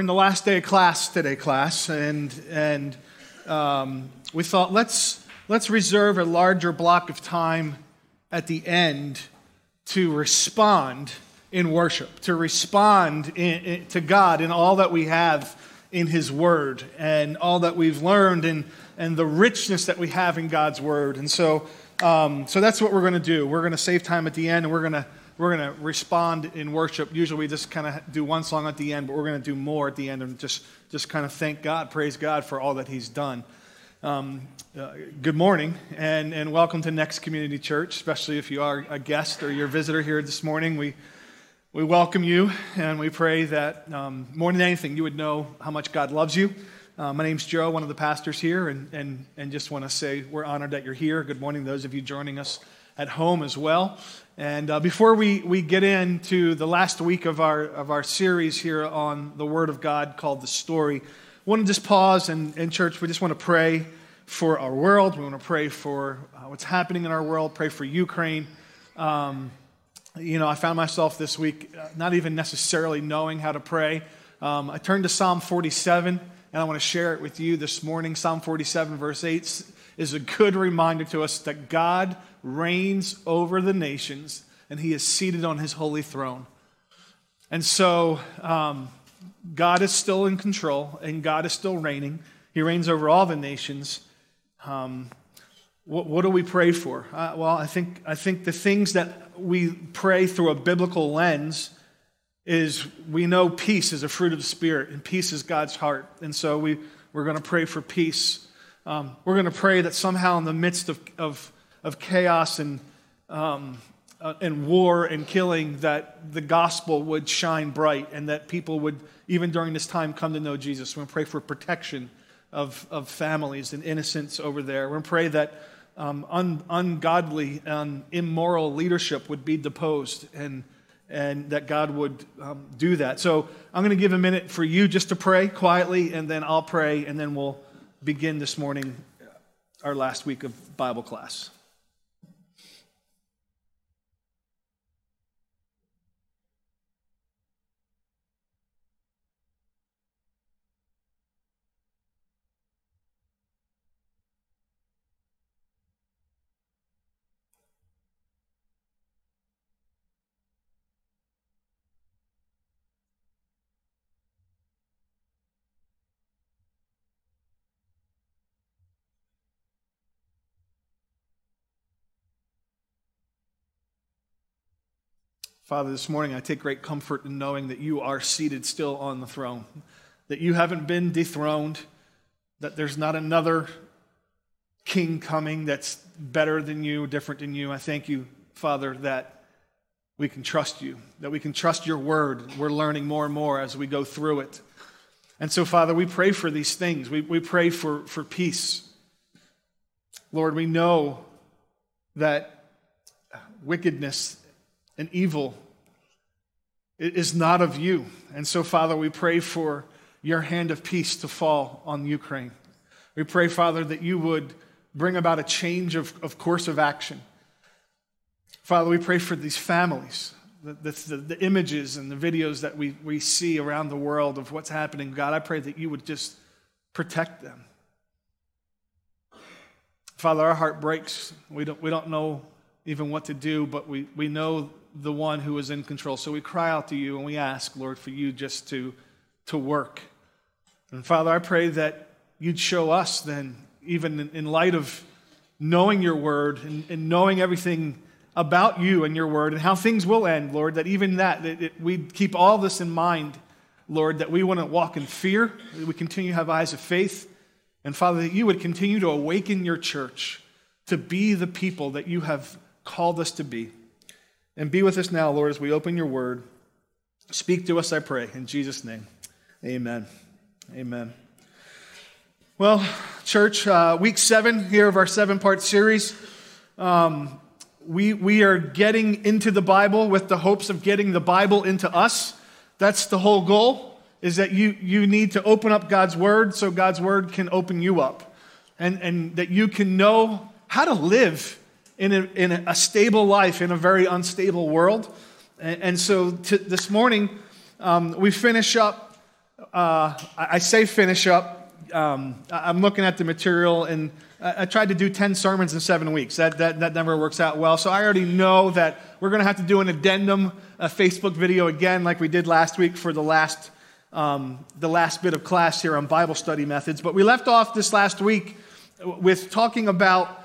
we're in the last day of class today, class, and and um, we thought let's let's reserve a larger block of time at the end to respond in worship, to respond in, in, to God in all that we have in His Word and all that we've learned and and the richness that we have in God's Word. And so, um, so that's what we're going to do. We're going to save time at the end, and we're going to we're going to respond in worship. Usually we just kind of do one song at the end, but we're going to do more at the end and just, just kind of thank God, praise God for all that He's done. Um, uh, good morning and, and welcome to Next Community Church, especially if you are a guest or you're a visitor here this morning. We, we welcome you and we pray that um, more than anything, you would know how much God loves you. Uh, my name's Joe, one of the pastors here, and, and, and just want to say we're honored that you're here. Good morning, those of you joining us at home as well. And uh, before we, we get into the last week of our, of our series here on the Word of God called The Story, I want to just pause and, in church, we just want to pray for our world. We want to pray for uh, what's happening in our world, pray for Ukraine. Um, you know, I found myself this week uh, not even necessarily knowing how to pray. Um, I turned to Psalm 47, and I want to share it with you this morning. Psalm 47, verse 8 is a good reminder to us that God reigns over the nations and he is seated on his holy throne. And so um, God is still in control and God is still reigning. He reigns over all the nations. Um, what, what, do we pray for? Uh, well, I think, I think the things that we pray through a biblical lens is we know peace is a fruit of the Spirit, and peace is God's heart. And so we, we're going to pray for peace. Um, we're going to pray that somehow in the midst of, of of chaos and, um, uh, and war and killing, that the gospel would shine bright and that people would, even during this time, come to know Jesus. We're going to pray for protection of, of families and innocents over there. We're going to pray that um, un, ungodly and immoral leadership would be deposed and, and that God would um, do that. So I'm going to give a minute for you just to pray quietly, and then I'll pray, and then we'll begin this morning, uh, our last week of Bible class. Father, this morning I take great comfort in knowing that you are seated still on the throne, that you haven't been dethroned, that there's not another king coming that's better than you, different than you. I thank you, Father, that we can trust you, that we can trust your word. We're learning more and more as we go through it. And so, Father, we pray for these things. We, we pray for, for peace. Lord, we know that wickedness and evil is not of you. And so, Father, we pray for your hand of peace to fall on Ukraine. We pray, Father, that you would bring about a change of, of course of action. Father, we pray for these families, the, the, the, images and the videos that we, we see around the world of what's happening. God, I pray that you would just protect them. Father, our heart breaks. We don't, we don't know even what to do, but we, we know the one who is in control. So we cry out to you and we ask, Lord, for you just to, to work. And Father, I pray that you'd show us then, even in, light of knowing your word and, and, knowing everything about you and your word and how things will end, Lord, that even that, that it, we keep all this in mind, Lord, that we wouldn't walk in fear, that we continue to have eyes of faith. And Father, that you would continue to awaken your church to be the people that you have called us to be. And be with us now, Lord, as we open your word. Speak to us, I pray, in Jesus' name. Amen. Amen. Well, church, uh, week seven here of our seven part series. Um, we, we are getting into the Bible with the hopes of getting the Bible into us. That's the whole goal, is that you, you need to open up God's Word so God's Word can open you up. And, and that you can know how to live in a, in a stable life in a very unstable world. And, and so to, this morning, um, we finish up uh, I say finish up. Um, I'm looking at the material, and I tried to do 10 sermons in seven weeks. That, that, that never works out well. So I already know that we're going to have to do an addendum, a Facebook video again, like we did last week for the last, um, the last bit of class here on Bible study methods. But we left off this last week with talking about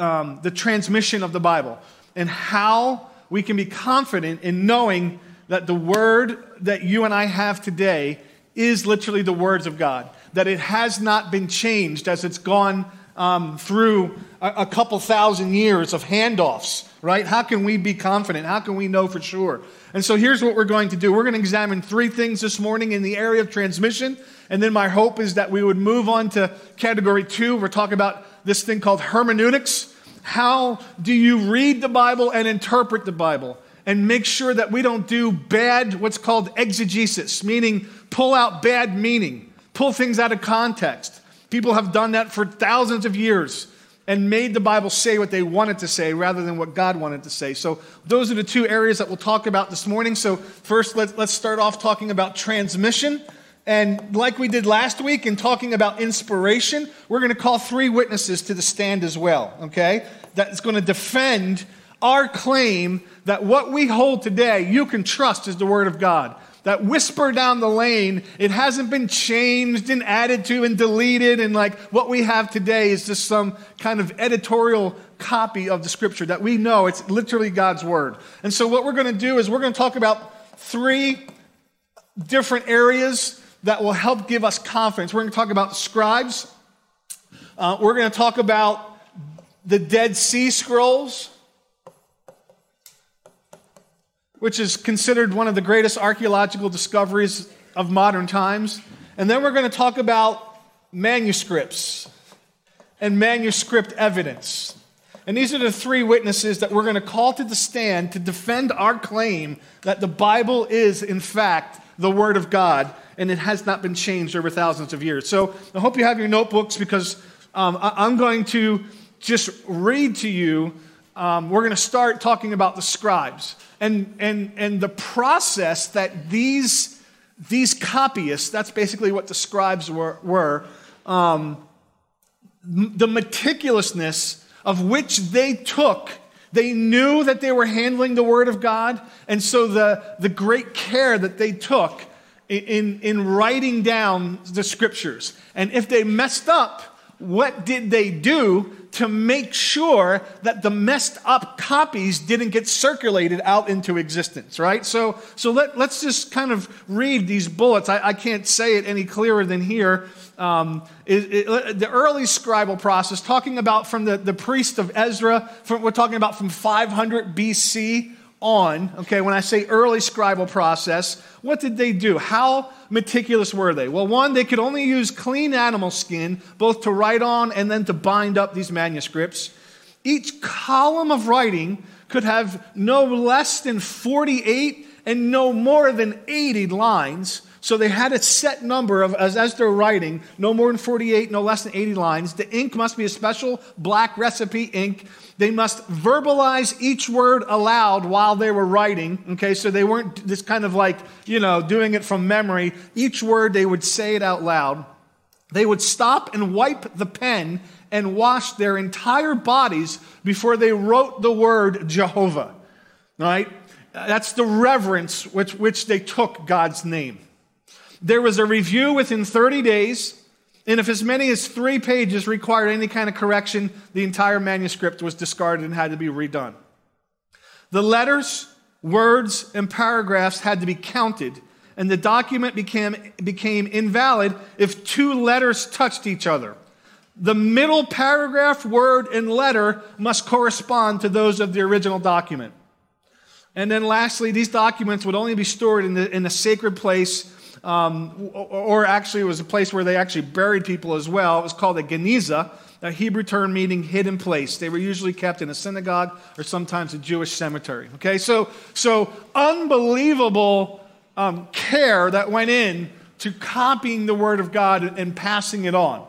um, the transmission of the Bible and how we can be confident in knowing that the word that you and I have today is literally the words of God, that it has not been changed as it's gone um, through a, a couple thousand years of handoffs, right? How can we be confident? How can we know for sure? And so here's what we're going to do. We're going to examine three things this morning in the area of transmission. And then my hope is that we would move on to category two. We're talking about this thing called hermeneutics. How do you read the Bible and interpret the Bible? And make sure that we don't do bad, what's called exegesis, meaning pull out bad meaning, pull things out of context. People have done that for thousands of years and made the Bible say what they wanted to say rather than what God wanted to say. So, those are the two areas that we'll talk about this morning. So, first, let's, start off talking about transmission. And like we did last week in talking about inspiration, we're going to call three witnesses to the stand as well, okay? That's going to defend our claim that what we hold today, you can trust is the Word of God that whisper down the lane, it hasn't been changed and added to and deleted. And like what we have today is just some kind of editorial copy of the scripture that we know it's literally God's word. And so, what we're going to do is we're going to talk about three different areas that will help give us confidence. We're going to talk about scribes, uh, we're going to talk about the Dead Sea Scrolls which is considered one of the greatest archaeological discoveries of modern times. And then we're going to talk about manuscripts and manuscript evidence. And these are the three witnesses that we're going to call to the stand to defend our claim that the Bible is, in fact, the Word of God and it has not been changed over thousands of years. So I hope you have your notebooks because um, I- am going to just read to you. Um, we're going to start talking about the scribes and, and, and the process that these, these copyists, that's basically what the scribes were, were um, the meticulousness of which they took. They knew that they were handling the Word of God, and so the, the great care that they took in, in writing down the Scriptures. And if they messed up, what did they do to make sure that the messed up copies didn't get circulated out into existence, right? So, so let, let's just kind of read these bullets. I, I can't say it any clearer than here. Um, it, it, the early scribal process, talking about from the, the priest of Ezra, from, we're talking about from 500 BC on, okay, when I say early scribal process, what did they do? How meticulous were they? Well, one, they could only use clean animal skin, both to write on and then to bind up these manuscripts. Each column of writing could have no less than 48 and no more than 80 lines. So they had a set number of, as, as they're writing, no more than 48, no less than 80 lines. The ink must be a special black recipe ink. They must verbalize each word aloud while they were writing. Okay, so they weren't this kind of like, you know, doing it from memory. Each word they would say it out loud. They would stop and wipe the pen and wash their entire bodies before they wrote the word Jehovah. Right? That's the reverence which, which they took God's name. There was a review within 30 days, and if as many as three pages required any kind of correction, the entire manuscript was discarded and had to be redone. The letters, words, and paragraphs had to be counted, and the document became, became invalid if two letters touched each other. The middle paragraph, word, and letter must correspond to those of the original document. And then lastly, these documents would only be stored in the, in the sacred place um, or actually, it was a place where they actually buried people as well. It was called a geniza, a Hebrew term meaning hidden place. They were usually kept in a synagogue or sometimes a Jewish cemetery. Okay, so, so unbelievable um, care that went in to copying the Word of God and passing it on.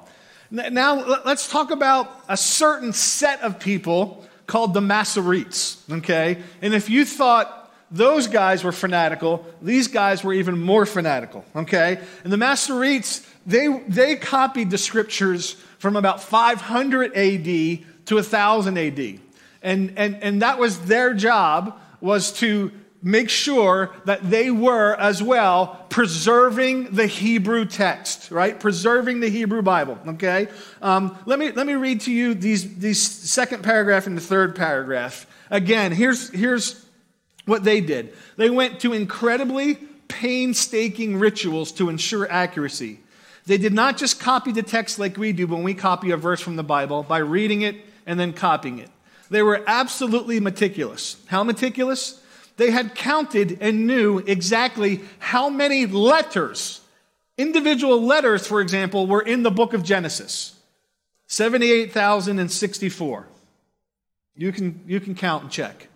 Now, let's talk about a certain set of people called the Masoretes. Okay, and if you thought those guys were fanatical. These guys were even more fanatical, okay? And the Masoretes, they, they copied the scriptures from about 500 AD to 1000 AD. And, and, and that was their job, was to make sure that they were as well preserving the Hebrew text, right? Preserving the Hebrew Bible, okay? Um, let, me, let me read to you these, these second paragraph and the third paragraph. Again, here's, here's what they did they went to incredibly painstaking rituals to ensure accuracy. They did not just copy the text like we do when we copy a verse from the Bible by reading it and then copying it. They were absolutely meticulous. How meticulous? They had counted and knew exactly how many letters, individual letters, for example, were in the book of Genesis 78,064. You can, you can count and check.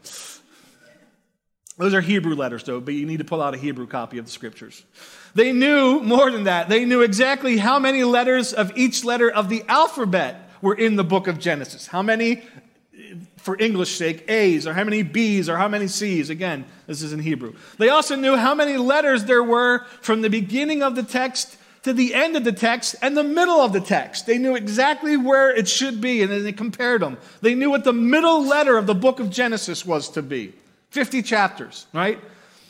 Those are Hebrew letters, though, but you need to pull out a Hebrew copy of the scriptures. They knew more than that. They knew exactly how many letters of each letter of the alphabet were in the book of Genesis. How many for English sake, A's, or how many B's, or how many C's. Again, this is in Hebrew. They also knew how many letters there were from the beginning of the text to the end of the text and the middle of the text. They knew exactly where it should be, and then they compared them. They knew what the middle letter of the book of Genesis was to be 50 chapters, right?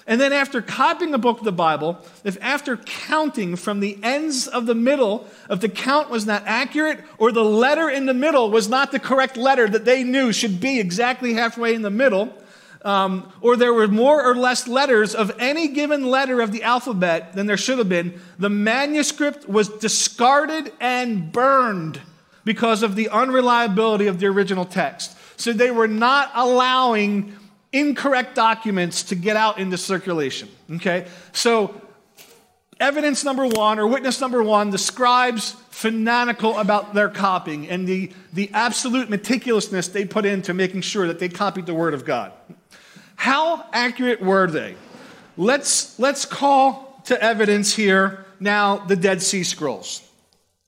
And then, after copying the book of the Bible, if after counting from the ends of the middle, if the count was not accurate or the letter in the middle was not the correct letter that they knew should be exactly halfway in the middle, um, or there were more or less letters of any given letter of the alphabet than there should have been, the manuscript was discarded and burned because of the unreliability of the original text. So they were not allowing incorrect documents to get out into circulation. Okay? So, evidence number one, or witness number one, the scribes fanatical about their copying and the, the absolute meticulousness they put into making sure that they copied the Word of God. How accurate were they? Let's, let's call to evidence here now the Dead Sea Scrolls.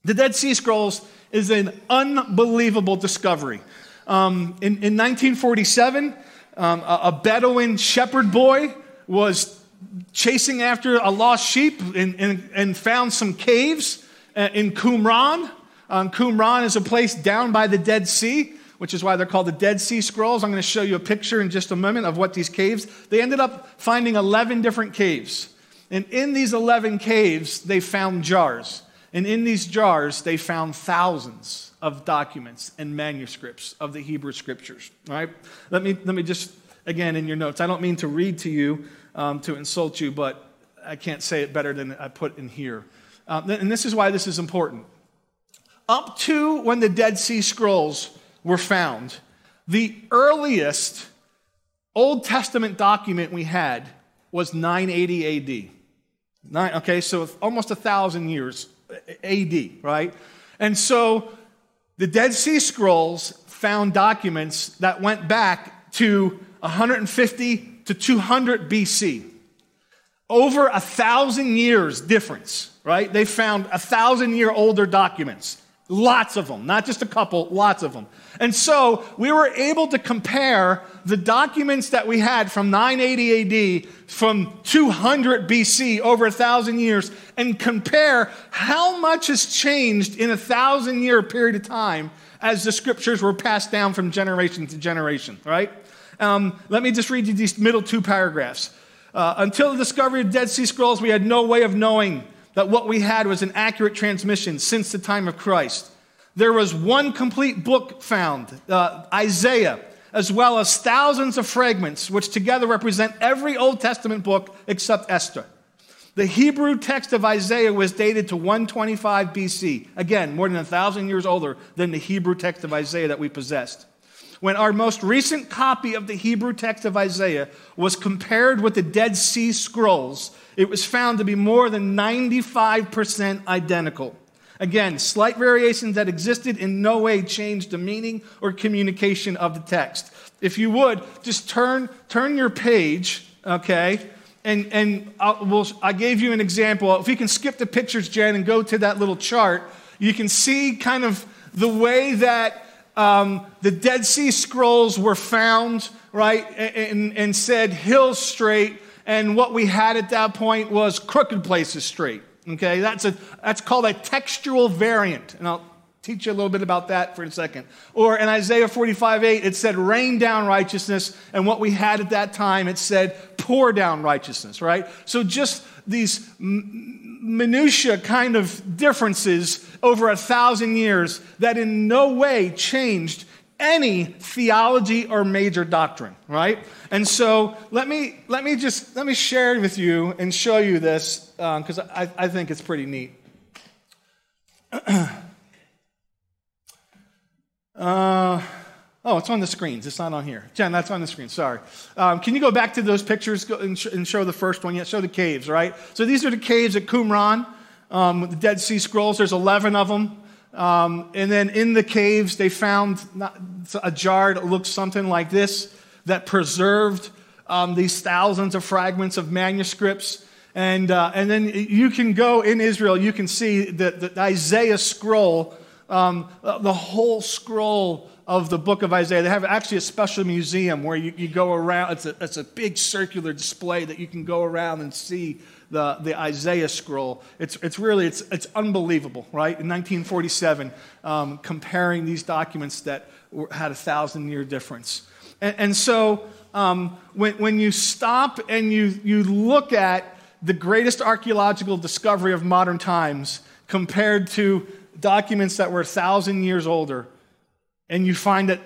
The Dead Sea Scrolls is an unbelievable discovery. Um, in, in 1947, um, a, a, Bedouin shepherd boy was chasing after a lost sheep and, and, and found some caves uh, in Qumran. Um, Qumran is a place down by the Dead Sea, which is why they're called the Dead Sea Scrolls. I'm going to show you a picture in just a moment of what these caves. They ended up finding 11 different caves. And in these 11 caves, they found jars. And in these jars, they found thousands of documents and manuscripts of the Hebrew scriptures. All right? Let me, let me just, again, in your notes, I don't mean to read to you um, to insult you, but I can't say it better than I put in here. Um, and this is why this is important. Up to when the Dead Sea Scrolls were found, the earliest Old Testament document we had was 980 AD. Nine, okay, so almost a thousand years AD, right? And so the Dead Sea Scrolls found documents that went back to 150 to 200 BC. Over a thousand years difference, right? They found a thousand year older documents. Lots of them, not just a couple, lots of them. And so we were able to compare the documents that we had from 980 AD, from 200 BC, over a thousand years, and compare how much has changed in a thousand year period of time as the scriptures were passed down from generation to generation, right? Um, let me just read you these middle two paragraphs. Uh, until the discovery of Dead Sea Scrolls, we had no way of knowing that what we had was an accurate transmission since the time of Christ. There was one complete book found, uh, Isaiah, as well as thousands of fragments, which together represent every Old Testament book except Esther. The Hebrew text of Isaiah was dated to 125 BC. Again, more than a thousand years older than the Hebrew text of Isaiah that we possessed. When our most recent copy of the Hebrew text of Isaiah was compared with the Dead Sea Scrolls, it was found to be more than 95% identical. Again, slight variations that existed in no way changed the meaning or communication of the text. If you would, just turn, turn your page, okay? And, and I, will I gave you an example. If you can skip the pictures, Jen, and go to that little chart, you can see kind of the way that um, the Dead Sea Scrolls were found right, and, and said hills straight, and what we had at that point was crooked places straight. Okay, that's, a, that's called a textual variant. And I'll teach you a little bit about that for a second. Or in Isaiah 45 8, it said, rain down righteousness. And what we had at that time, it said, pour down righteousness, right? So just these minutiae kind of differences over a thousand years that in no way changed any theology or major doctrine, right? And so let me, let me just let me share with you and show you this because um, I, I think it's pretty neat. uh, oh, it's on the screens. It's not on here. Jen, that's on the screen. Sorry. Um, can you go back to those pictures and, sh- and, show the first one? Yeah, show the caves, right? So these are the caves at Qumran, um, the Dead Sea Scrolls. There's 11 of them. Um, and then in the caves, they found a jar that looks something like this that preserved um, these thousands of fragments of manuscripts. And, uh, and then you can go in Israel, you can see the, the Isaiah scroll, um, the whole scroll of the book of Isaiah. They have actually a special museum where you, you go around, it's a, it's a big circular display that you can go around and see the, the Isaiah scroll. It's, it's really, it's, it's unbelievable, right? In 1947, um, comparing these documents that were, had a thousand year difference. And, and so um, when, when you stop and you, you look at the greatest archaeological discovery of modern times compared to documents that were a thousand years older, and you find that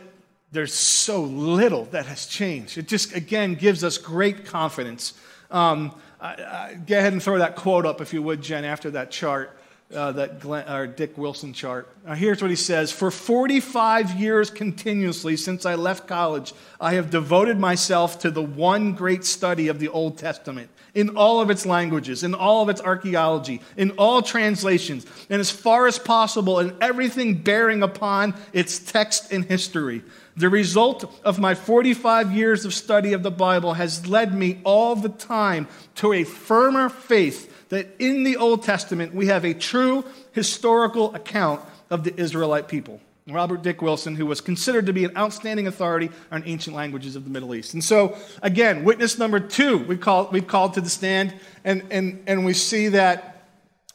there's so little that has changed. It just, again, gives us great confidence. Um, go ahead and throw that quote up, if you would, Jen, after that chart, uh, that Glenn, or Dick Wilson chart. Uh, here's what he says For 45 years continuously since I left college, I have devoted myself to the one great study of the Old Testament in all of its languages, in all of its archaeology, in all translations, and as far as possible in everything bearing upon its text and history. The result of my 45 years of study of the Bible has led me all the time to a firmer faith that in the Old Testament we have a true historical account of the Israelite people. Robert Dick Wilson, who was considered to be an outstanding authority on ancient languages of the Middle East. And so, again, witness number two, we call, we've called to the stand, and, and, and we see that,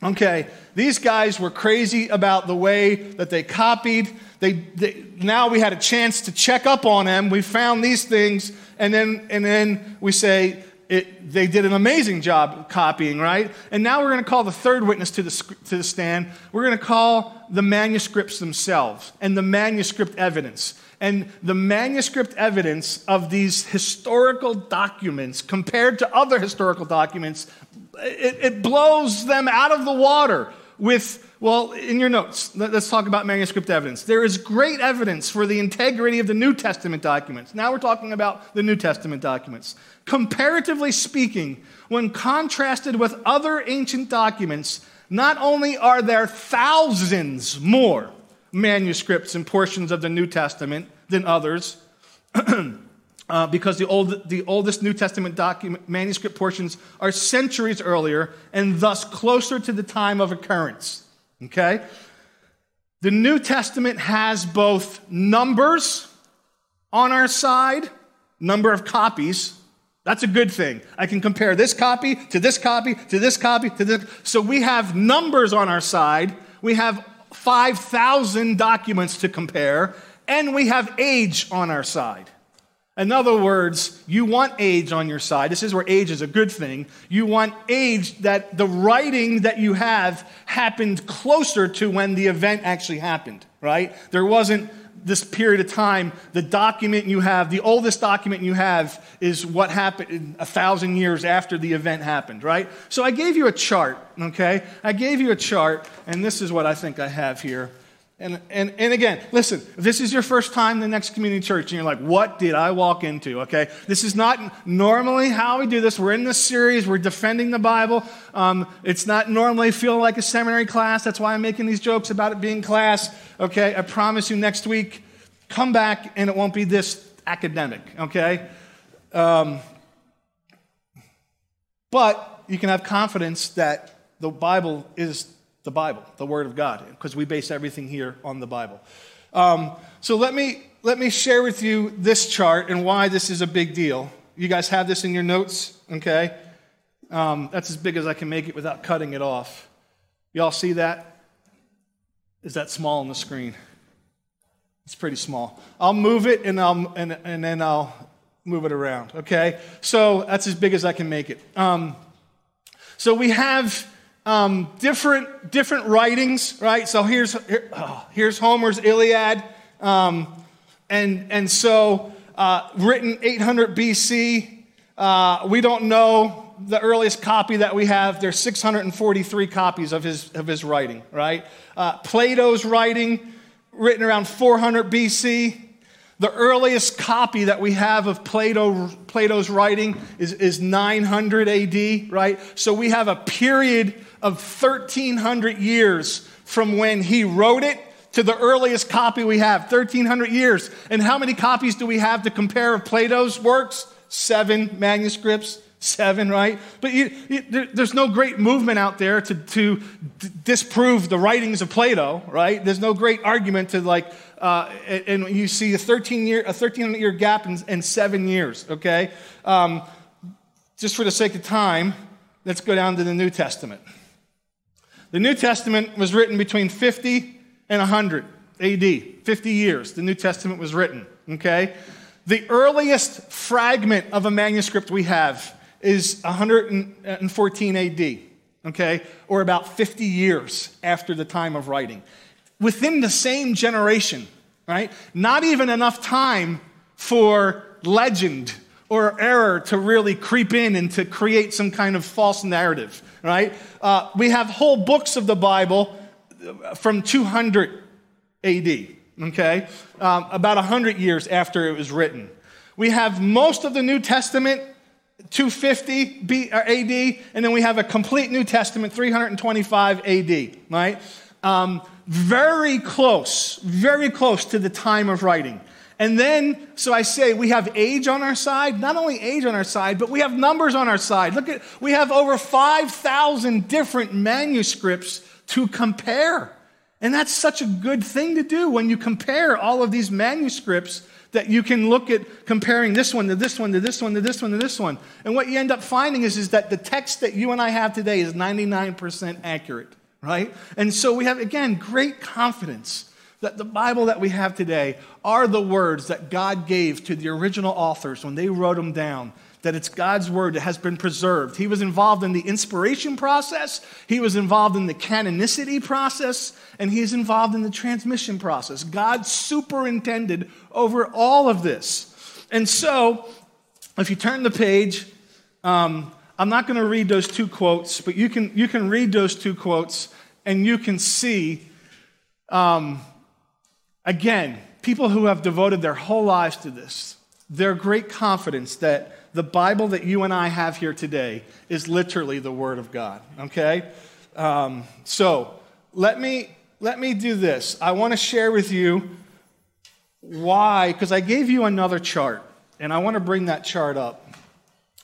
okay, these guys were crazy about the way that they copied they, they, now we had a chance to check up on them. We found these things, and then, and then we say, it, they did an amazing job copying, right? And now we're going to call the third witness to the, to the stand. We're going to call the manuscripts themselves and the manuscript evidence. And the manuscript evidence of these historical documents compared to other historical documents, it, it blows them out of the water with well, in your notes, let's talk about manuscript evidence. There is great evidence for the integrity of the New Testament documents. Now we're talking about the New Testament documents. Comparatively speaking, when contrasted with other ancient documents, not only are there thousands more manuscripts and portions of the New Testament than others, uh, because the, old, the oldest New Testament document, manuscript portions are centuries earlier and thus closer to the time of occurrence. Okay? The New Testament has both numbers on our side, number of copies. That's a good thing. I can compare this copy to this copy to this copy to this. So we have numbers on our side. We have 5,000 documents to compare, and we have age on our side. In other words, you want age on your side. This is where age is a good thing. You want age that the writing that you have happened closer to when the event actually happened, right? There wasn't this period of time. The document you have, the oldest document you have, is what happened a thousand years after the event happened, right? So I gave you a chart, okay? I gave you a chart, and this is what I think I have here. And, and, and again, listen, if this is your first time in the next community church and you're like, what did I walk into? Okay, this is not normally how we do this. We're in this series, we're defending the Bible. Um, it's not normally feel like a seminary class. That's why I'm making these jokes about it being class. Okay, I promise you next week, come back and it won't be this academic. Okay? Um, but you can have confidence that the Bible is the Bible, the Word of God, because we base everything here on the Bible. Um, so let me, let me share with you this chart and why this is a big deal. You guys have this in your notes, okay? Um, that's as big as I can make it without cutting it off. Y'all see that? Is that small on the screen? It's pretty small. I'll move it and, I'll, and, and then I'll move it around, okay? So that's as big as I can make it. Um, so we have um, different, different writings, right? So here's, here, oh, here's Homer's Iliad. Um, and, and so uh, written 800 BC. Uh, we don't know the earliest copy that we have. There's 643 copies of his, of his writing, right? Uh, Plato's writing, written around 400 BC. The earliest copy that we have of Plato, Plato's writing is, is 900 AD, right? So we have a period of 1300 years from when he wrote it to the earliest copy we have. 1300 years. And how many copies do we have to compare of plato's works? Seven manuscripts seven right? But you, you, there, there's no great movement out there to, to d- disprove the writings of plato right? There's no great argument to like uh, and, and, you see a 13 year a 1300 year gap in, in seven years okay? Um, just for the sake of time let's go down to the new testament the new testament was written between 50 and 100 AD, 50 years, the New Testament was written, okay? The earliest fragment of a manuscript we have is 114 AD, okay? Or about 50 years after the time of writing. Within the same generation, right? Not even enough time for legend or error to really creep in and to create some kind of false narrative, right? Uh, we have whole books of the Bible from 200 AD, okay? Um, about 100 years after it was written. We have most of the New Testament, 250 B, AD, and then we have a complete New Testament, 325 AD, right? Um, very close, very close to the time of writing. And then, so I say, we have age on our side. Not only age on our side, but we have numbers on our side. Look at, we have over 5,000 different manuscripts to compare. And that's such a good thing to do when you compare all of these manuscripts that you can look at comparing this one to this one to this one to this one to this one. And what you end up finding is, is that the text that you and I have today is 99% accurate, right? And so we have, again, great confidence that the Bible that we have today are the words that God gave to the original authors when they wrote them down that it's God's word that has been preserved. He was involved in the inspiration process, he was involved in the canonicity process, and he is involved in the transmission process. God superintended over all of this. And so, if you turn the page, um, I'm not going to read those two quotes, but you can, you can read those two quotes and you can see, um, again, people who have devoted their whole lives to this, their great confidence that the Bible that you and I have here today is literally the Word of God, okay? Um, so let me, let me do this. I want to share with you why, because I gave you another chart, and I want to bring that chart up.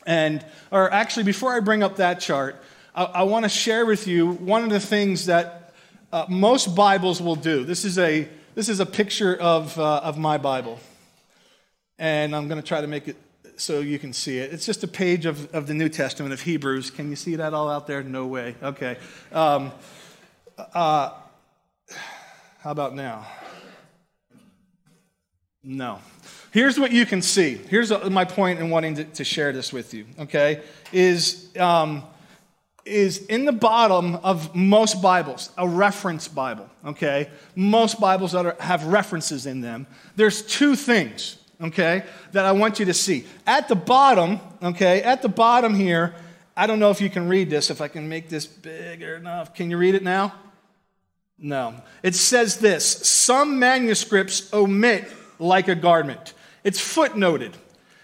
And, or actually, before I bring up that chart, I, I want to share with you one of the things that uh, most Bibles will do. This is a, this is a picture of, uh, of my Bible. And I'm going to try to make it so you can see it. It's just a page of, of the New Testament of Hebrews. Can you see that all out there? No way. Okay. Um, uh, how about now? No. Here's what you can see. Here's my point in wanting to, to share this with you, okay? Is, um, is in the bottom of most Bibles, a reference Bible, okay? Most Bibles that are, have references in them. There's two things okay, that I want you to see. At the bottom, okay, at the bottom here, I don't know if you can read this, if I can make this bigger enough. Can you read it now? No. It says this Some manuscripts omit like a garment. It's footnoted.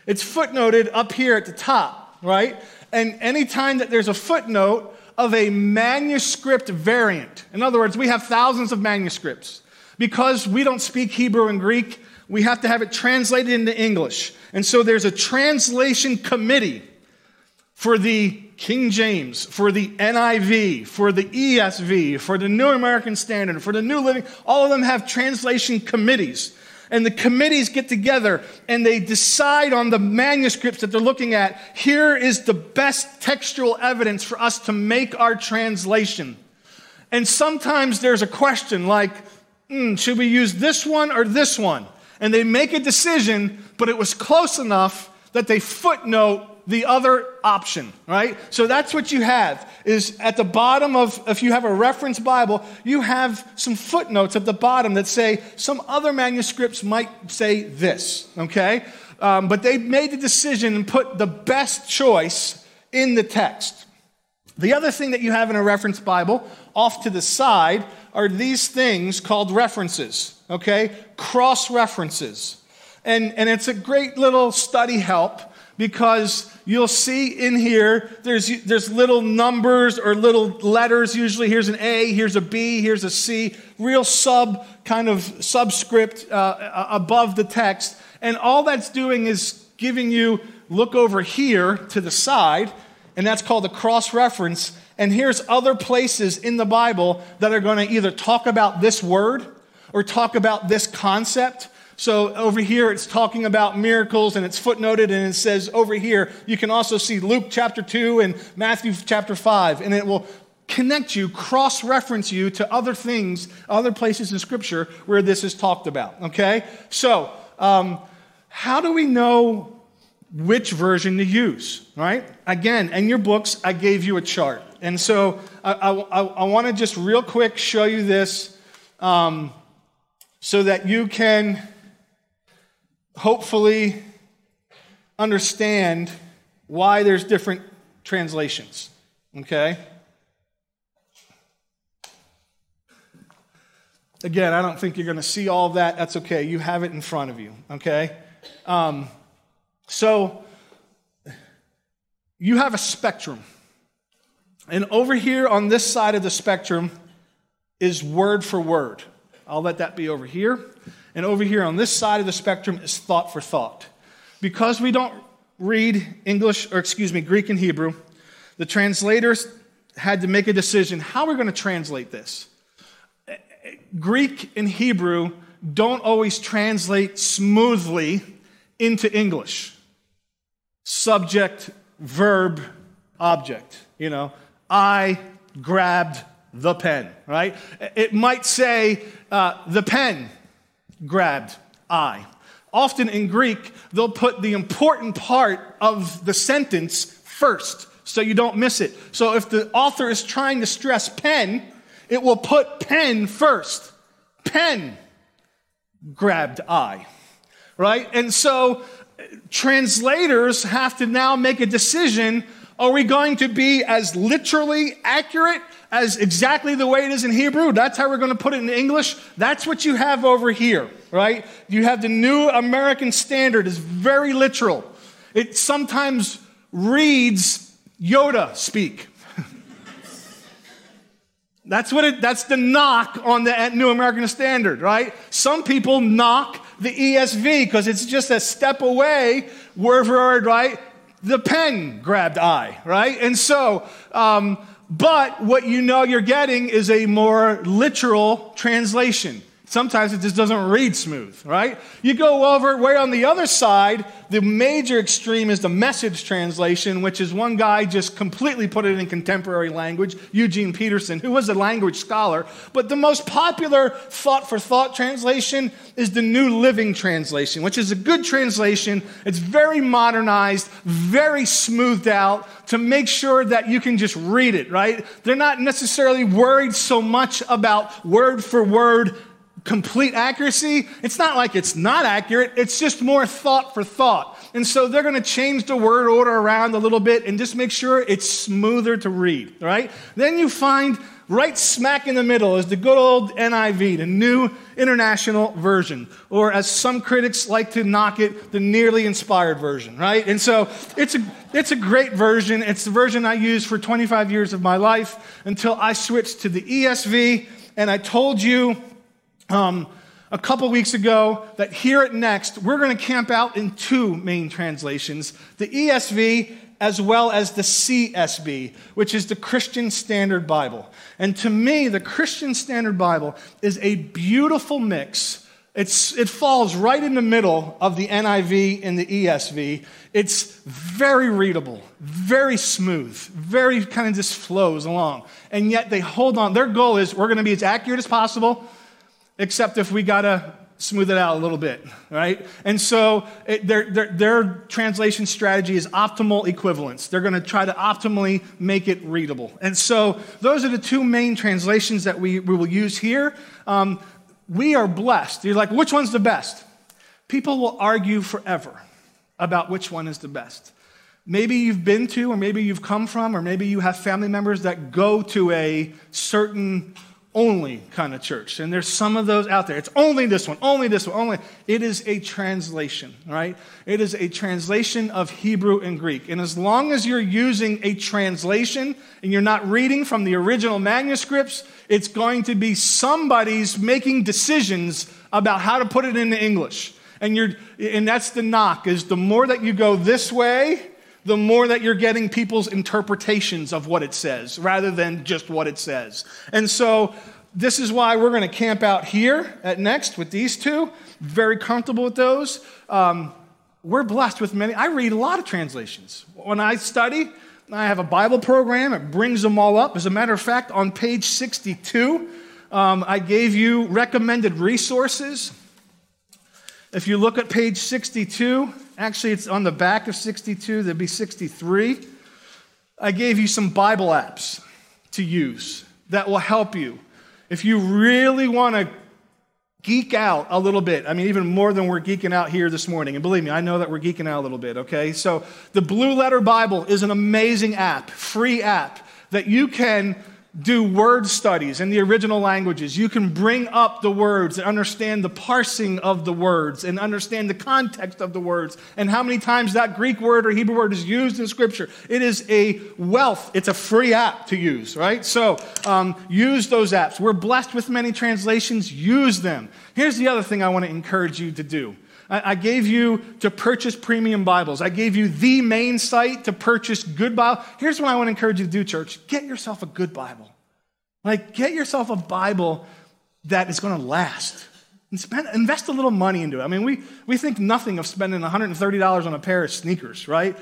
It's footnoted up here at the top, right? And anytime that there's a footnote of a manuscript variant, in other words, we have thousands of manuscripts. Because we don't speak Hebrew and Greek, we have to have it translated into English. And so there's a translation committee for the King James, for the NIV, for the ESV, for the New American Standard, for the New Living, all of them have translation committees. And the committees get together and they decide on the manuscripts that they're looking at. Here is the best textual evidence for us to make our translation. And sometimes there's a question like, mm, should we use this one or this one? And they make a decision, but it was close enough that they footnote the other option, right? So that's what you have is at the bottom of, if you have a reference Bible, you have some footnotes at the bottom that say some other manuscripts might say this, okay? Um, but they made the decision and put the best choice in the text. The other thing that you have in a reference Bible off to the side are these things called references, okay? Cross references. And, and it's a great little study help because you'll see in here there's, there's little numbers or little letters. Usually, here's an A, here's a B, here's a C, real sub kind of subscript uh, above the text. And all that's doing is giving you look over here to the side, and that's called a cross reference. And here's other places in the Bible that are going to either talk about this word or talk about this concept so over here, it's talking about miracles and it's footnoted and it says over here, you can also see Luke chapter 2 and Matthew chapter 5, and it will connect you, cross reference you to other things, other places in Scripture where this is talked about. Okay? So, um, how do we know which version to use, right? Again, in your books, I gave you a chart. And so I, I, I want to just real quick show you this um, so that you can hopefully understand why there's different translations. Okay? Again, I don't think you're going to see all of that. That's okay. You have it in front of you. Okay? Um, so, you have a spectrum. And over here on this side of the spectrum is word for word. I'll let that be over here. And over here on this side of the spectrum is thought for thought. Because we don't read English, or excuse me, Greek and Hebrew, the translators had to make a decision how we're going to translate this? Greek and Hebrew don't always translate smoothly into English. Subject, verb, object. You know, I grabbed the pen, right? It might say uh, the pen grabbed I. Often in Greek, they'll put the important part of the sentence first so you don't miss it. So if the author is trying to stress pen, it will put pen first. Pen grabbed I. Right? And so translators have to now make a decision are we going to be as literally accurate as exactly the way it is in Hebrew? That's how we're going to put it in English. That's what you have over here, right? You have the New American Standard is very literal. It sometimes reads Yoda speak. that's what it, that's the knock on the New American Standard, right? Some people knock the ESV because it's just a step away, word for word, right? The pen grabbed I, right? And so, um, but what you know you're getting is a more literal translation. Sometimes it just doesn't read smooth, right? You go over way on the other side, the major extreme is the message translation, which is one guy just completely put it in contemporary language, Eugene Peterson, who was a language scholar. But the most popular thought for thought translation is the New Living Translation, which is a good translation. It's very modernized, very smoothed out to make sure that you can just read it, right? They're not necessarily worried so much about word for word complete accuracy. It's not like it's not accurate, it's just more thought for thought. And so they're going to change the word order around a little bit and just make sure it's smoother to read, right? Then you find right smack in the middle is the good old NIV, the New International Version, or as some critics like to knock it, the nearly inspired version, right? And so it's a, it's a great version. It's the version I used for 25 years of my life until I switched to the ESV. And I told you um, a couple weeks ago that here at Next, we're going to camp out in two main translations the ESV as well as the CSB, which is the Christian Standard Bible. And to me, the Christian Standard Bible is a beautiful mix. It's, it falls right in the middle of the NIV and the ESV. It's very readable, very smooth, very kind of just flows along. And yet they hold on. Their goal is we're going to be as accurate as possible, except if we got to smooth it out a little bit, right? And so it, their, their, their translation strategy is optimal equivalence. They're going to try to optimally make it readable. And so those are the two main translations that we, we will use here. Um, we are blessed. You're like, which one's the best? People will argue forever about which one is the best. Maybe you've been to, or maybe you've come from, or maybe you have family members that go to a certain only kind of church. And there's some of those out there. It's only this one, only this one, only. It is a translation, right? It is a translation of Hebrew and Greek. And as long as you're using a translation and you're not reading from the original manuscripts, it's going to be somebody's making decisions about how to put it into English. And you're and that's the knock is the more that you go this way, the more that you're getting people's interpretations of what it says rather than just what it says. And so this is why we're going to camp out here at Next with these two. Very comfortable with those. Um, we're blessed with many. I read a lot of translations. When I study, I have a Bible program, it brings them all up. As a matter of fact, on page 62, um, I gave you recommended resources. If you look at page 62, Actually, it's on the back of 62, there'd be 63. I gave you some Bible apps to use that will help you. If you really want to geek out a little bit, I mean, even more than we're geeking out here this morning, and believe me, I know that we're geeking out a little bit, okay? So, the Blue Letter Bible is an amazing app, free app that you can do word studies in the original languages. You can bring up the words and understand the parsing of the words and understand the context of the words and how many times that Greek word or Hebrew word is used in Scripture. It is a wealth. It's a free app to use, right? So um, use those apps. We're blessed with many translations. Use them. Here's the other thing I want to encourage you to do. I gave you to purchase premium Bibles. I gave you the main site to purchase good Bible. Here's what I want to encourage you to do, church. Get yourself a good Bible. Like, get yourself a Bible that is going to last. And spend, invest a little money into it. I mean, we, we think nothing of spending $130 on a pair of sneakers, right?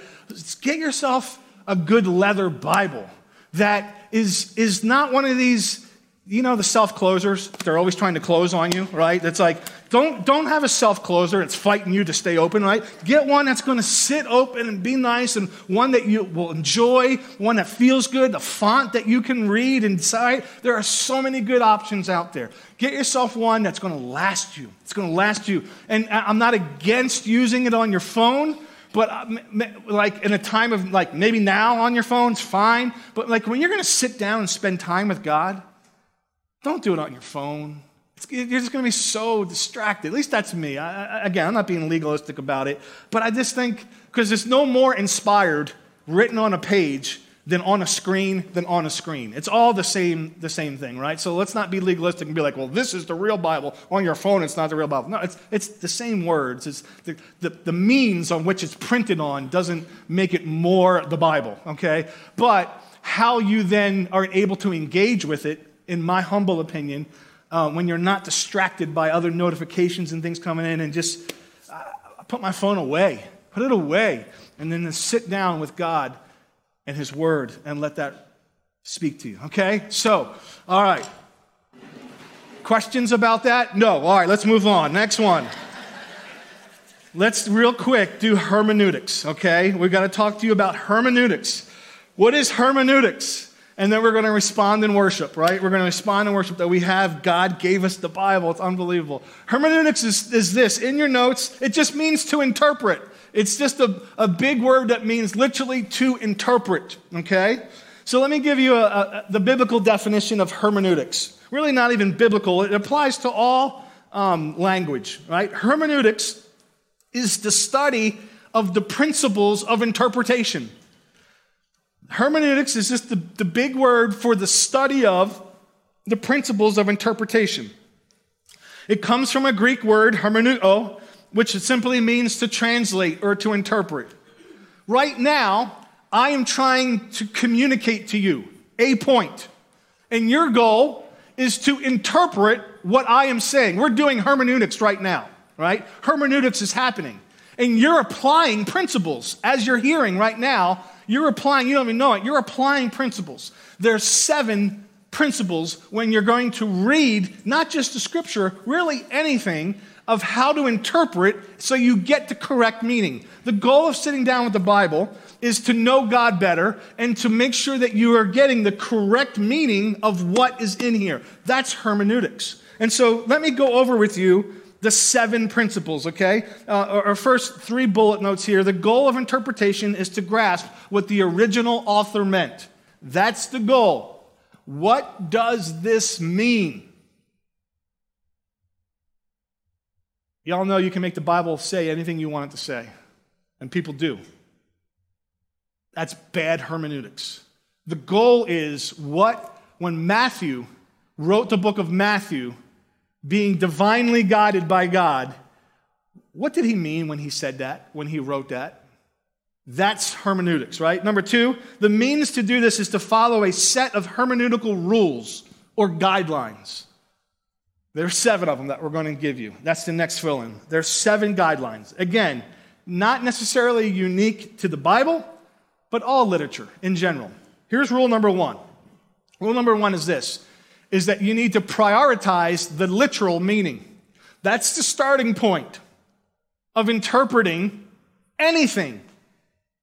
Get yourself a good leather Bible that is, is not one of these you know the self closers they're always trying to close on you right? It's like don't don't have a self closer it's fighting you to stay open right? Get one that's going to sit open and be nice and one that you will enjoy one that feels good the font that you can read inside. There are so many good options out there. Get yourself one that's going to last you. It's going to last you. And i'm not against using it on your phone but uh, like in a time of like maybe now on your phone's fine. But like when you're going to sit down and spend time with god don't do it on your phone. It's, you're just going to be so distracted. At least that's me. I, I, again, I'm not being legalistic about it, but I just think because it's no more inspired written on a page than on a screen than on a screen. It's all the same, the same thing, right? So let's not be legalistic and be like, well, this is the real Bible. On your phone, it's not the real Bible. No, it's, it's the same words. It's the, the, the means on which it's printed on doesn't make it more the Bible, okay? But how you then are able to engage with it in my humble opinion, uh, when you're not distracted by other notifications and things coming in, and just uh, put my phone away, put it away, and then sit down with God and His Word and let that speak to you. Okay? So, all right. Questions about that? No. All right, let's move on. Next one. Let's real quick do hermeneutics, okay? We've got to talk to you about hermeneutics. What is hermeneutics? And then we're going to respond in worship, right? We're going to respond in worship that we have God gave us the Bible. It's unbelievable. Hermeneutics is, is this. In your notes, it just means to interpret. It's just a, a big word that means literally to interpret, okay? So let me give you a, a, the biblical definition of hermeneutics. Really, not even biblical, it applies to all um, language, right? Hermeneutics is the study of the principles of interpretation. Hermeneutics is just the, the big word for the study of the principles of interpretation. It comes from a Greek word, hermeneuto, which simply means to translate or to interpret. Right now, I am trying to communicate to you a. And your goal is to interpret what I am saying. We're doing hermeneutics right now, right? Hermeneutics is happening. And you're applying principles as you're hearing right now. You're applying, you don't even know it, you're applying principles. There's seven principles when you're going to read not just the scripture, really anything of how to interpret so you get the correct meaning. The goal of sitting down with the Bible is to know God better and to make sure that you are getting the correct meaning of what is in here. That's hermeneutics. And so let me go over with you the seven principles, okay? Uh, our first three bullet notes here. The goal of interpretation is to grasp what the original author meant. That's the goal. What does this mean? Y'all know you can make the Bible say anything you want it to say, and people do. That's bad hermeneutics. The goal is what, when Matthew wrote the book of Matthew, being divinely guided by God, what did he mean when he said that, when he wrote that? That's hermeneutics, right? Number two, the means to do this is to follow a set of hermeneutical rules or guidelines. There's seven of them that we're going to give you. That's the next fill in. There's seven guidelines. Again, not necessarily unique to the Bible, but all literature in general. Here's rule number one. Rule number one is this is that you need to prioritize the literal meaning. That's the starting point of interpreting anything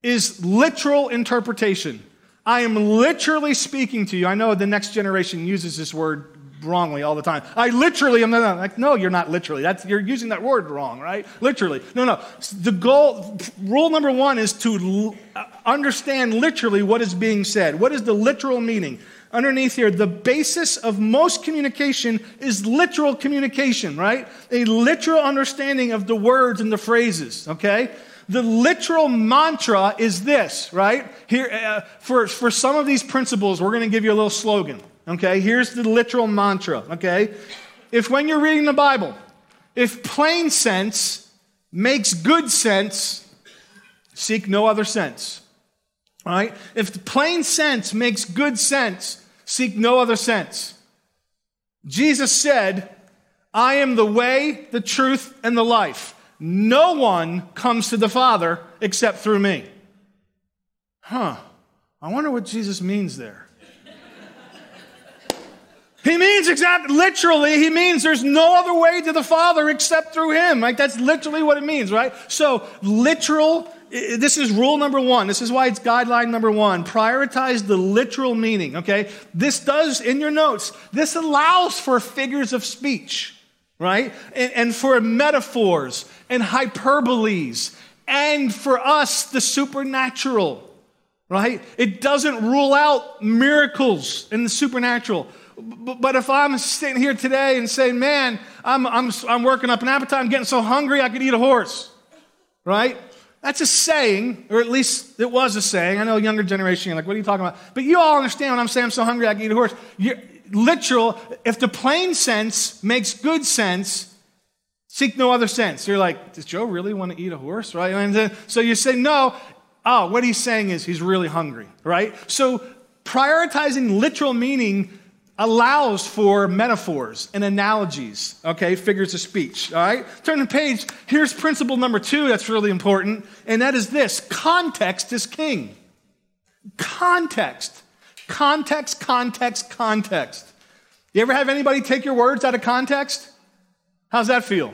is literal interpretation. I am literally speaking to you. I know the next generation uses this word wrongly all the time. I literally am like, no, you're not literally. That's, you're using that word wrong, right? Literally. No, no. The goal, rule number one is to uh, understand literally what is being said. What is the literal meaning? Underneath here, the basis of most communication is literal communication, right? A literal understanding of the words and the phrases, okay? The literal mantra is this, right? Here, uh, for, for some of these principles, we're going to give you a little slogan. Okay, here's the literal mantra. Okay, if when you're reading the Bible, if plain sense makes good sense, seek no other sense. All right? If plain sense makes good sense, seek no other sense. Jesus said, I am the way, the truth, and the life. No one comes to the Father except through me. Huh. I wonder what Jesus means there. He means exactly, literally, he means there's no other way to the Father except through him. Like, that's literally what it means, right? So, literal, this is rule number one. This is why it's guideline number one. Prioritize the literal meaning, okay? This does, in your notes, this allows for figures of speech, right? And, and for metaphors and hyperboles, and for us, the supernatural, right? It doesn't rule out miracles in the supernatural. But if I'm sitting here today and saying, man, I'm, I'm, I'm working up an appetite, I'm getting so hungry I could eat a horse, right? That's a saying, or at least it was a saying. I know younger generation, you're like, what are you talking about? But you all understand when I'm saying I'm so hungry I can eat a horse. You're, literal, if the plain sense makes good sense, seek no other sense. You're like, does Joe really want to eat a horse, right? And then, so you say, no. Oh, what he's saying is he's really hungry, right? So prioritizing literal meaning allows for metaphors and analogies, okay, figures of speech, all right? Turn the page. Here's principle number two that's really important, and that is this context is king. Context. Context, context, context. You ever have anybody take your words out of context? How's that feel?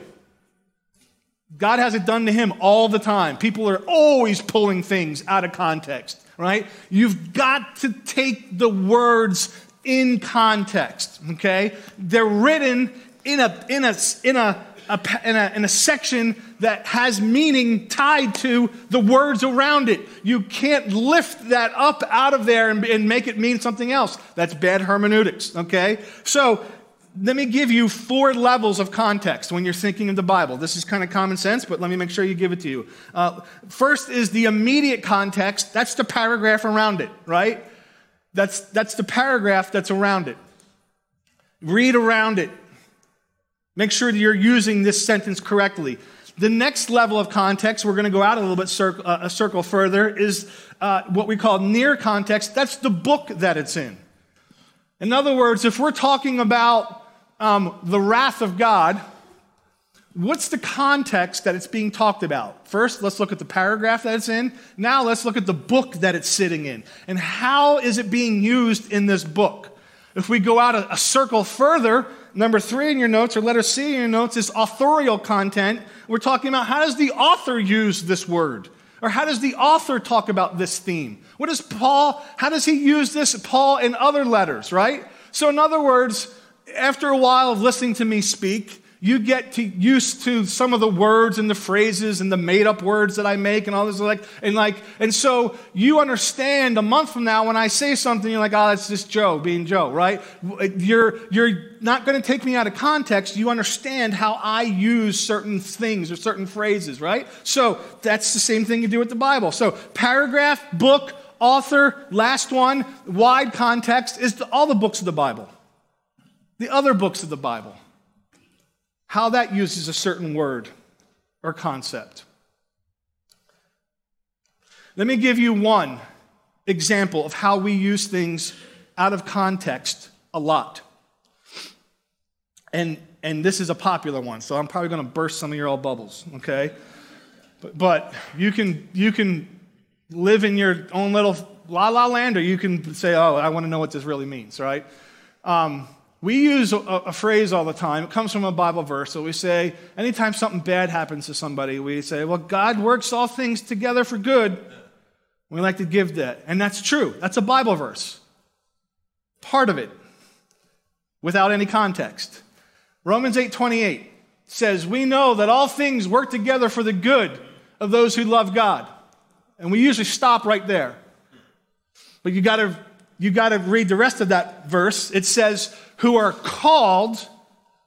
God has it done to him all the time. People are always pulling things out of context, right? You've got to take the words in context, okay? They're written in a, in a, in a, a, in a, in a section that has meaning tied to the words around it. You can't lift that up out of there and, and make it mean something else. That's bad hermeneutics, okay? So let me give you four levels of context when you're thinking of the Bible. This is kind of common sense, but let me make sure you give it to you. Uh, first is the immediate context. That's the paragraph around it, right? That's, that's the paragraph that's around it. Read around it. Make sure that you're using this sentence correctly. The next level of context, we're going to go out a little bit cir- uh, a circle further, is uh, what we call near context. That's the book that it's in. In other words, if we're talking about um, the wrath of God, what's the context that it's being talked about? First, let's look at the paragraph that it's in. Now, let's look at the book that it's sitting in. And how is it being used in this book? If we go out a, a circle further, number three in your notes, or letter C in your notes, is authorial content. We're talking about how does the author use this word? Or how does the author talk about this theme? What does Paul, how does he use this, Paul, in other letters, right? So, in other words, after a while of listening to me speak, you get to, used to some of the words and the phrases and the made up words that I make and all this like and like and so you understand a month from now when I say something you're like oh that's just Joe being Joe right? You're you're not going to take me out of context. You understand how I use certain things or certain phrases right? So that's the same thing you do with the Bible. So paragraph book author last one wide context is all the books of the Bible. The other books of the Bible how that uses a certain word or concept. Let me give you one example of how we use things out of context a lot. And, and this is a popular one, so I'm probably going to burst some of your old bubbles, okay? But, but you, can, you can live in your own little la la land, or you can say, oh, I want to know what this really means, right? Um, we use a, a, phrase all the time. It comes from a Bible verse. So we say, anytime something bad happens to somebody, we say, well, God works all things together for good. We like to give that. And that's true. That's a Bible verse. Part of it, without any context. Romans 8 28 says, We know that all things work together for the good of those who love God. And we usually stop right there. But you got to you got to read the rest of that verse. It says, who are called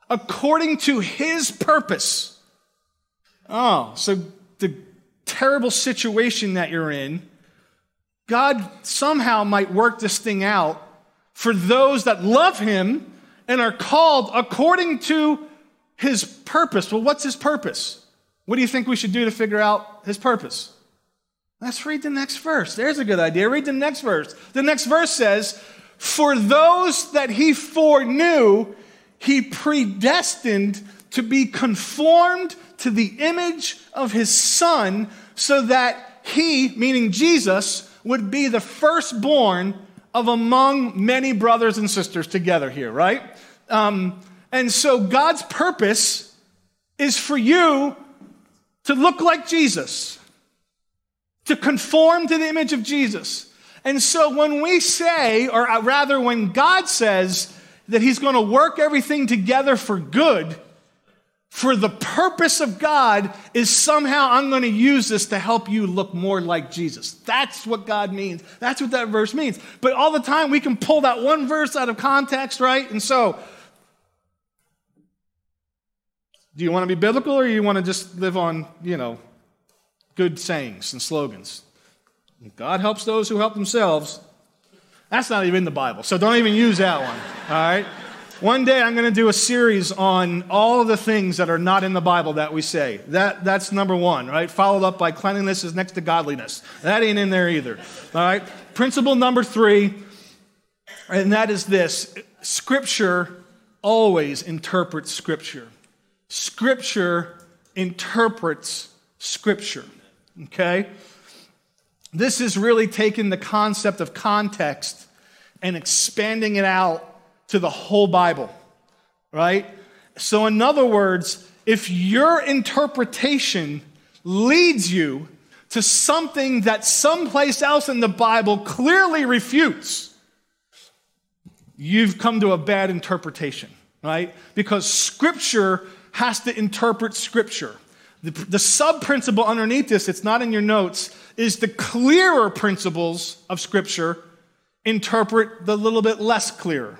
according to his purpose. Oh, so the terrible situation that you're in, God somehow might work this thing out for those that love him and are called according to his purpose. Well, what's his purpose? What do you think we should do to figure out his purpose? Let's read the next verse. There's a good idea. Read the next verse. The next verse says, For those that he foreknew, he predestined to be conformed to the image of his son, so that he, meaning Jesus, would be the firstborn of among many brothers and sisters together here, right? Um, and so God's purpose is for you to look like Jesus to conform to the image of Jesus. And so when we say, or uh, rather when God says that He's going to work everything together for good, for the purpose of God is somehow I'm going to use this to help you look more like Jesus. That's what God means. That's what that verse means. But all the time we can pull that one verse out of context, right? And so, do you want to be biblical or you want to just live on, you know, good sayings and slogans. God helps those who help themselves. That's not even in the Bible, so don't even use that one, all right? One day I'm going to do a series on all of the things that are not in the Bible that we say. That, that's number one, right? Followed up by cleanliness is next to godliness. That ain't in there either, all right? Principle number three, and that is this Scripture always interprets Scripture. Scripture interprets Scripture. Okay? This is really taking the concept of context and expanding it out to the whole Bible, right? So, in other words, if your interpretation leads you to something that someplace else in the Bible clearly refutes, you've come to a bad interpretation, right? Because Scripture has to interpret Scripture. The, the sub principle underneath this, it's not in your notes, is the clearer principles of Scripture interpret the little bit less clear.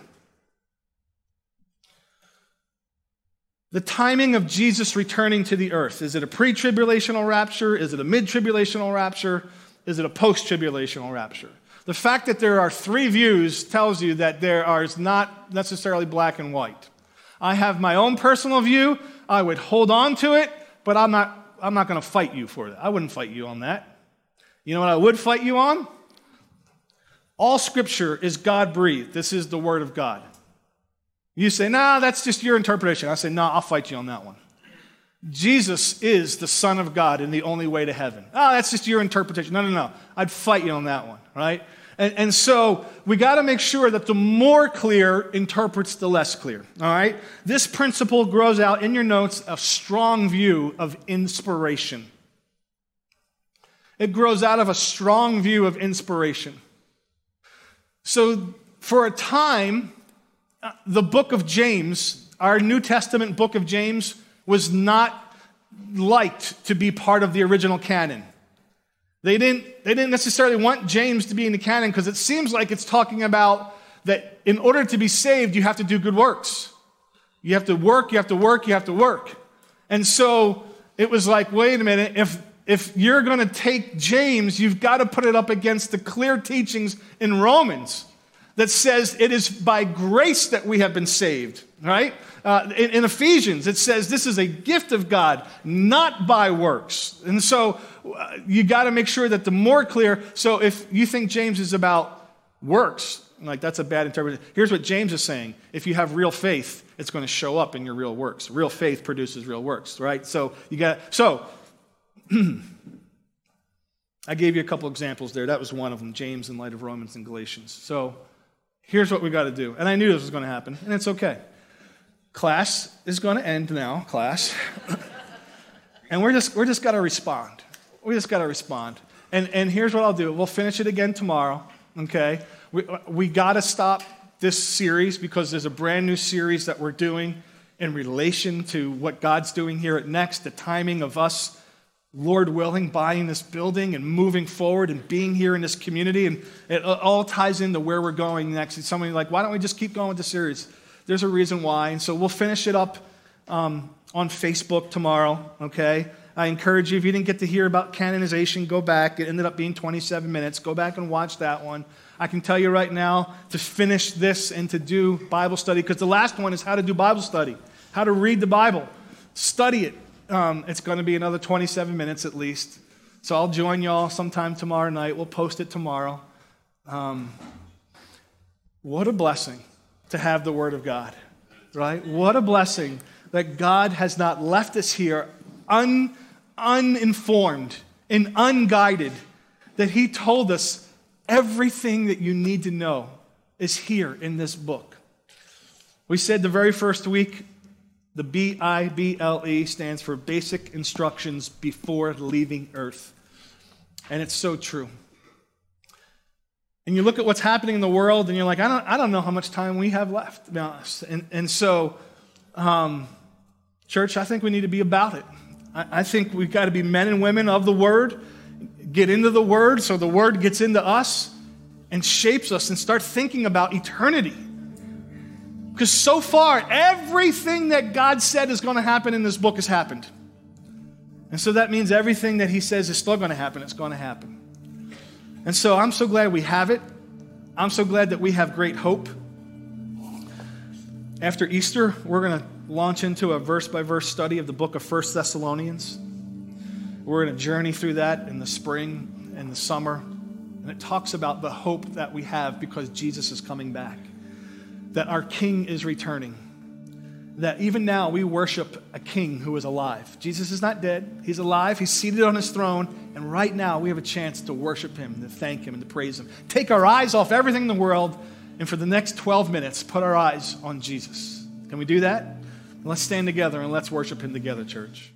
The timing of Jesus returning to the earth is it a pre tribulational rapture? Is it a mid tribulational rapture? Is it a post tribulational rapture? The fact that there are three views tells you that there is not necessarily black and white. I have my own personal view. I would hold on to it but I'm not, I'm not going to fight you for that. I wouldn't fight you on that. You know what I would fight you on? All scripture is God breathed. This is the word of God. You say, nah, that's just your interpretation. I say, nah, I'll fight you on that one. Jesus is the Son of God and the only way to heaven. Oh, that's just your interpretation. No, no, no. I'd fight you on that one, right? And, and so we got to make sure that the more clear interprets the less clear, all right? This principle grows out in your notes a strong view of inspiration. It grows out of a strong view of inspiration. So, for a time, uh, the book of James, our New Testament book of James, was not liked to be part of the original canon. They didn't, they didn't necessarily want James to be in the canon because it seems like it's talking about that in order to be saved, you have to do good works. You have to work, you have to work, you have to work. And so it was like, wait a minute, if, if you're going to take James, you've got to put it up against the clear teachings in Romans that says it is by grace that we have been saved, right? Uh, in, in, Ephesians, it says this is a gift of God, not by works. And so uh, you got to make sure that the more clear, so if you think James is about works, like that's a bad interpretation. Here's what James is saying if you have real faith, it's going to show up in your real works. Real faith produces real works, right? So you got, so I gave you a couple examples there. That was one of them, James in light of Romans and Galatians. So here's what we got to do. And I knew this was going to happen, and it's okay. Class is going to end now, class. and we're just, we're just got to respond. We just got to respond. And, and here's what I'll do we'll finish it again tomorrow, okay? We, we got to stop this series because there's a brand new series that we're doing in relation to what God's doing here at Next, the timing of us Lord willing, buying this building and moving forward and being here in this community. And it all ties into where we're going next. And somebody like, why don't we just keep going with the series? There's a reason why. And so we'll finish it up um, on Facebook tomorrow, okay? I encourage you, if you didn't get to hear about canonization, go back. It ended up being 27 minutes. Go back and watch that one. I can tell you right now to finish this and to do Bible study, because the last one is how to do Bible study, how to read the Bible. Study it, um, it's going to be another 27 minutes at least. So I'll join y'all sometime tomorrow night. We'll post it tomorrow. Um, what a blessing to have the Word of God, right? What a blessing that God has not left us here un, uninformed and unguided, that He told us everything that you need to know is here in this book. We said the very first week the B I B L E stands for Basic Instructions Before Leaving Earth. And it's so true. And you look at what's happening in the world and you're like, I don't, I don't know how much time we have left, to be honest. And, and so, um, church, I think we need to be about it. I, I think we've got to be men and women of the Word, get into the Word so the Word gets into us and shapes us and start thinking about eternity. Because so far, everything that God said is going to happen in this book has happened. And so that means everything that He says is still going to happen, it's going to happen. And so I'm so glad we have it. I'm so glad that we have great hope. After Easter, we're going to launch into a verse by verse study of the book of First Thessalonians. We're going to journey through that in the spring and the summer. And it talks about the hope that we have because Jesus is coming back that our King is returning. That even now we worship a King who is alive. Jesus is not dead, He's alive, He's seated on His throne, and right now we have a chance to worship Him, to thank Him, and to praise Him. Take our eyes off everything in the world, and for the next 12 minutes, put our eyes on Jesus. Can we do that? Let's stand together and let's worship Him together, church.